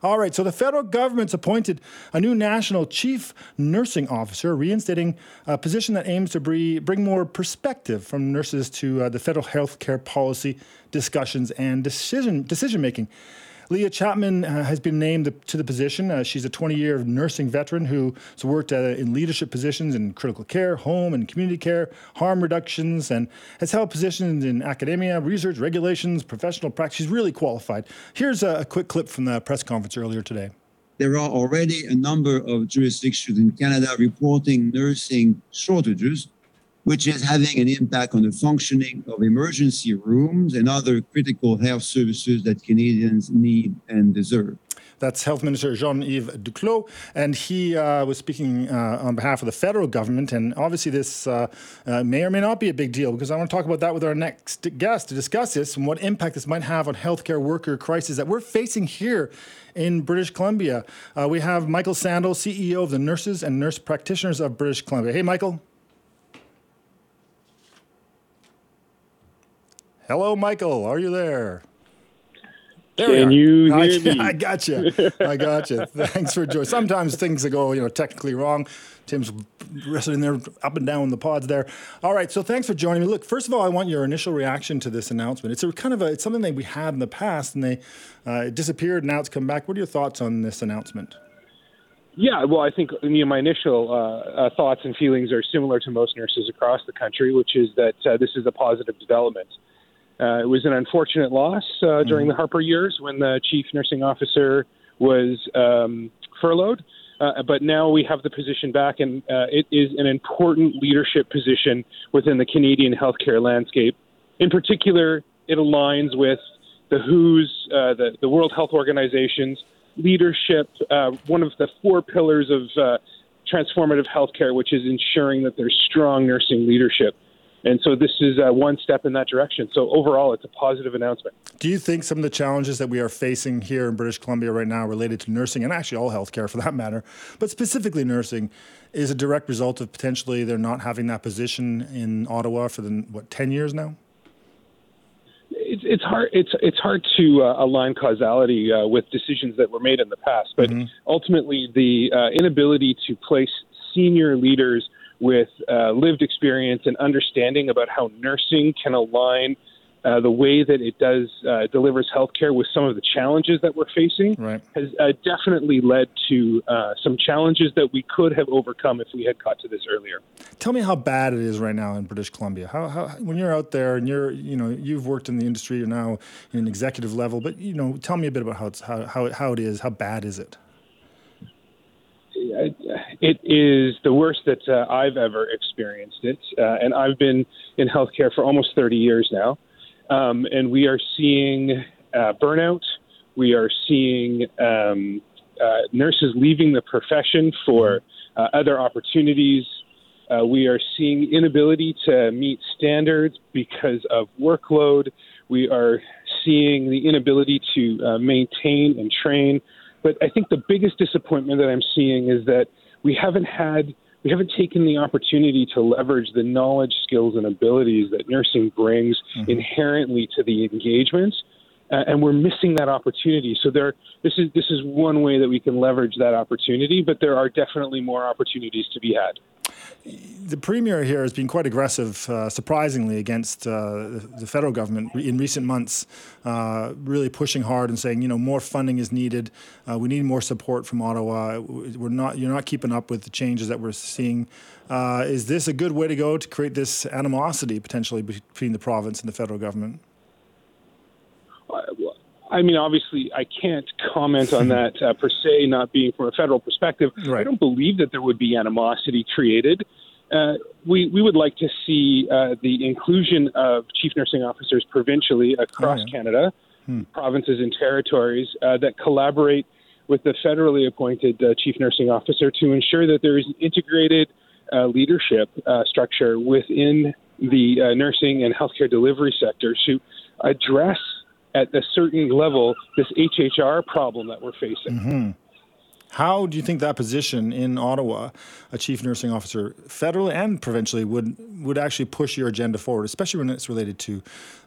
All right, so the federal government's appointed a new national chief nursing officer, reinstating a position that aims to bring more perspective from nurses to uh, the federal health care policy discussions and decision decision making. Leigh Chapman uh, has been named to the position. Uh, she's a 20 year nursing veteran who has worked uh, in leadership positions in critical care, home and community care, harm reductions, and has held positions in academia, research, regulations, professional practice. She's really qualified. Here's a, a quick clip from the press conference earlier today. There are already a number of jurisdictions in Canada reporting nursing shortages which is having an impact on the functioning of emergency rooms and other critical health services that Canadians need and deserve. That's Health Minister Jean Yves Duclos, and he uh, was speaking uh, on behalf of the federal government. And obviously, this uh, uh may or may not be a big deal because I want to talk about that with our next guest to discuss this and what impact this might have on healthcare worker crisis that we're facing here in British Columbia. Uh, we have Michael Sandler, CEO of the Nurses and Nurse Practitioners of British Columbia. Hey, Michael. Hello, Michael. Are you there? There Can you hear I, me? I got you. I got you. Thanks for joining. Sometimes things go, you know, technically wrong. Tim's wrestling there up and down the pods there. All right, so thanks for joining me. Look, first of all, I want your initial reaction to this announcement. It's a kind of a it's something that we had in the past, and they uh, it disappeared. Now it's come back. What are your thoughts on this announcement? Yeah, well, I think you know, my initial uh, uh, thoughts and feelings are similar to most nurses across the country, which is that uh, this is a positive development. Uh, it was an unfortunate loss uh, during mm-hmm. the Harper years when the chief nursing officer was um, furloughed. Uh, but now we have the position back, and uh, it is an important leadership position within the Canadian healthcare landscape. In particular, it aligns with the WHO's, uh, the, the World Health Organization's leadership, uh, one of the four pillars of uh, transformative healthcare, which is ensuring that there's strong nursing leadership. And so this is uh, one step in that direction. So overall, it's a positive announcement. Do you think some of the challenges that we are facing here in British Columbia right now related to nursing and actually all healthcare for that matter, but specifically nursing, is a direct result of potentially they're not having that position in Ottawa for the what ten years now? It's, it's hard. It's it's hard to uh, align causality uh, with decisions that were made in the past, but mm-hmm. ultimately the uh, inability to place senior leaders with uh, lived experience and understanding about how nursing can align uh, the way that it does uh, delivers healthcare with some of the challenges that we're facing right. has uh, definitely led to uh, some challenges that we could have overcome if we had got to this earlier. Tell me how bad it is right now in British Columbia. How, how when you're out there and you're you know you've worked in the industry, you're now in an executive level, but you know tell me a bit about how it's, how, how, how it is. How bad is it? It is the worst that uh, I've ever experienced it, uh, and I've been in healthcare for almost 30 years now. Um, and we are seeing uh, burnout. We are seeing um, uh, nurses leaving the profession for uh, other opportunities. Uh, we are seeing inability to meet standards because of workload. We are seeing the inability to maintain and train but I think the biggest disappointment that I'm seeing is that we haven't had we haven't taken the opportunity to leverage the knowledge, skills, and abilities that nursing brings mm-hmm. inherently to the engagements, uh, and we're missing that opportunity. So there, this is this is one way that we can leverage that opportunity, but there are definitely more opportunities to be had the premier here has been quite aggressive, uh, surprisingly, against uh, the federal government in recent months, uh, really pushing hard and saying, you know, more funding is needed. Uh, we need more support from Ottawa. We're not, you're not keeping up with the changes that we're seeing. Uh, is this a good way to go to create this animosity potentially between the province and the federal government? I mean, obviously, I can't comment on that uh, per se, not being from a federal perspective. Right. I don't believe that there would be animosity created. Uh, we, we would like to see uh, the inclusion of chief nursing officers provincially across oh, yeah. Canada, hmm. provinces and territories uh, that collaborate with the federally appointed uh, chief nursing officer to ensure that there is an integrated uh, leadership structure within the nursing and healthcare delivery sector to address at a certain level this HHR problem that we're facing. Mm-hmm. How do you think that position in Ottawa, a chief nursing officer, federally and provincially, would would actually push your agenda forward, especially when it's related to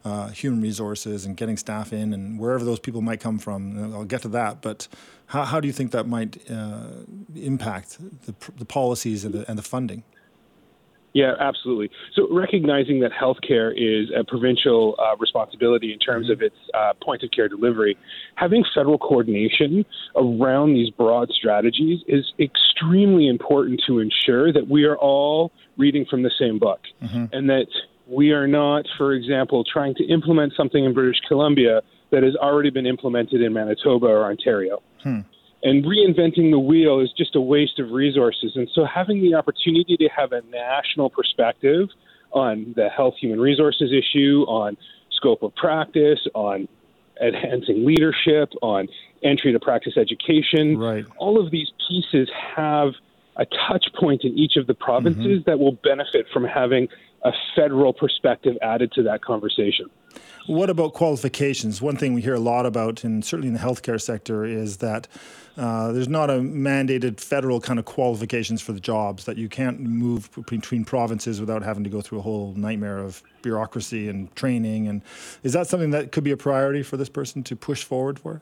uh, human resources and getting staff in and wherever those people might come from? I'll get to that, but how, how do you think that might uh, impact the, the policies and the, and the funding? Yeah, absolutely. So recognizing that healthcare is a provincial uh, responsibility in terms mm-hmm. of its uh, point of care delivery, having federal coordination around these broad strategies is extremely important to ensure that we are all reading from the same book mm-hmm. and that we are not, for example, trying to implement something in British Columbia that has already been implemented in Manitoba or Ontario. Hmm and reinventing the wheel is just a waste of resources. And so, having the opportunity to have a national perspective on the health human resources issue, on scope of practice, on enhancing leadership, on entry to practice education, right. all of these pieces have a touch point in each of the provinces mm-hmm. that will benefit from having a federal perspective added to that conversation. What about qualifications? One thing we hear a lot about, and certainly in the healthcare sector, is that uh, there's not a mandated federal kind of qualifications for the jobs, that you can't move between provinces without having to go through a whole nightmare of bureaucracy and training. And is that something that could be a priority for this person to push forward for?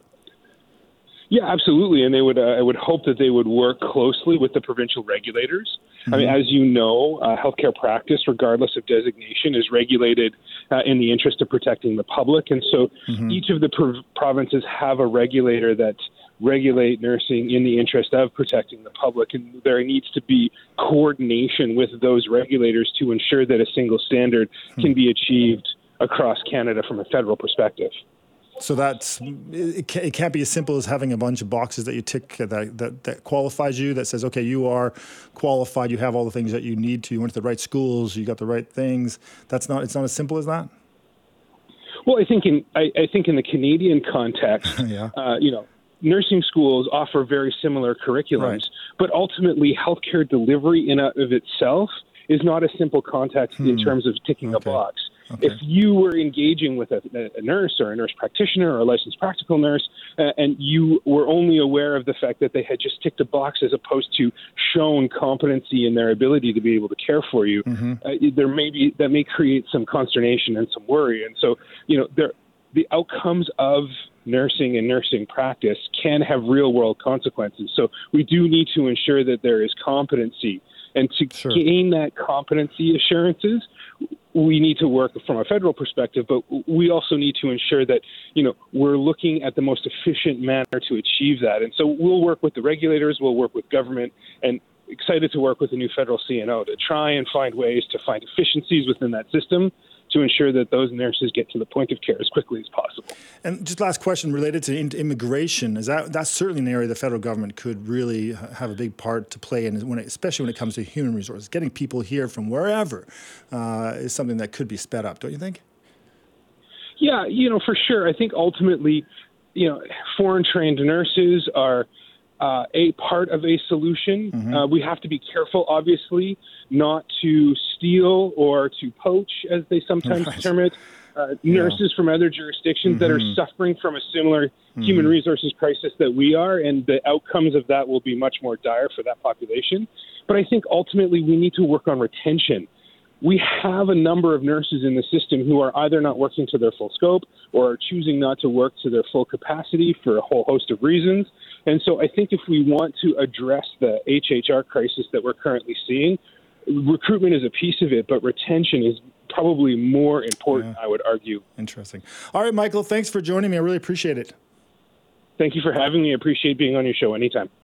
Yeah, absolutely, and they would. Uh, I would hope that they would work closely with the provincial regulators. Mm-hmm. I mean, mm-hmm. as you know, uh, healthcare practice, regardless of designation, is regulated uh, in the interest of protecting the public, and so mm-hmm. each of the prov- provinces have a regulator that regulate nursing in the interest of protecting the public, and there needs to be coordination with those regulators to ensure that a single standard mm-hmm. can be achieved across Canada from a federal perspective. So that's it, can't be as simple as having a bunch of boxes that you tick that, that that qualifies you that says okay you are qualified you have all the things that you need to you went to the right schools you got the right things that's not it's not as simple as that. Well, I think in I, I think in the Canadian context, yeah. uh, you know, nursing schools offer very similar curriculums, right. but ultimately, healthcare delivery in of itself is not a simple context hmm. in terms of ticking okay. a box. Okay. If you were engaging with a, a, nurse or a nurse practitioner or a licensed practical nurse, uh, and you were only aware of the fact that they had just ticked a box as opposed to shown competency in their ability to be able to care for you, mm-hmm. uh, there may be that may create some consternation and some worry. And so, you know, there the outcomes of nursing and nursing practice can have real world consequences. So we do need to ensure that there is competency. And to sure. gain that competency assurances, we need to work from a federal perspective, but we also need to ensure that you know we're looking at the most efficient manner to achieve that. And so we'll work with the regulators, we'll work with government, and excited to work with the new federal CNO to try and find ways to find efficiencies within that system to ensure that those nurses get to the point of care as quickly as possible. And just last question related to immigration is that that's certainly an area the federal government could really have a big part to play in, when it, especially when it comes to human resources. Getting people here from wherever uh, is something that could be sped up, don't you think? Yeah, you know, for sure. I think ultimately, you know, foreign trained nurses are uh, a part of a solution. Mm-hmm. Uh, we have to be careful, obviously, not to steal or to poach, as they sometimes right. term it, uh, nurses yeah. from other jurisdictions mm-hmm. that are mm-hmm. suffering from a similar mm-hmm. human resources crisis that we are, and the outcomes of that will be much more dire for that population. But I think ultimately we need to work on retention we have a number of nurses in the system who are either not working to their full scope or are choosing not to work to their full capacity for a whole host of reasons. And so I think if we want to address the HHR crisis that we're currently seeing, recruitment is a piece of it, but retention is probably more important, yeah. I would argue. Interesting. All right, Michael, thanks for joining me. I really appreciate it. Thank you for having me. I appreciate being on your show anytime.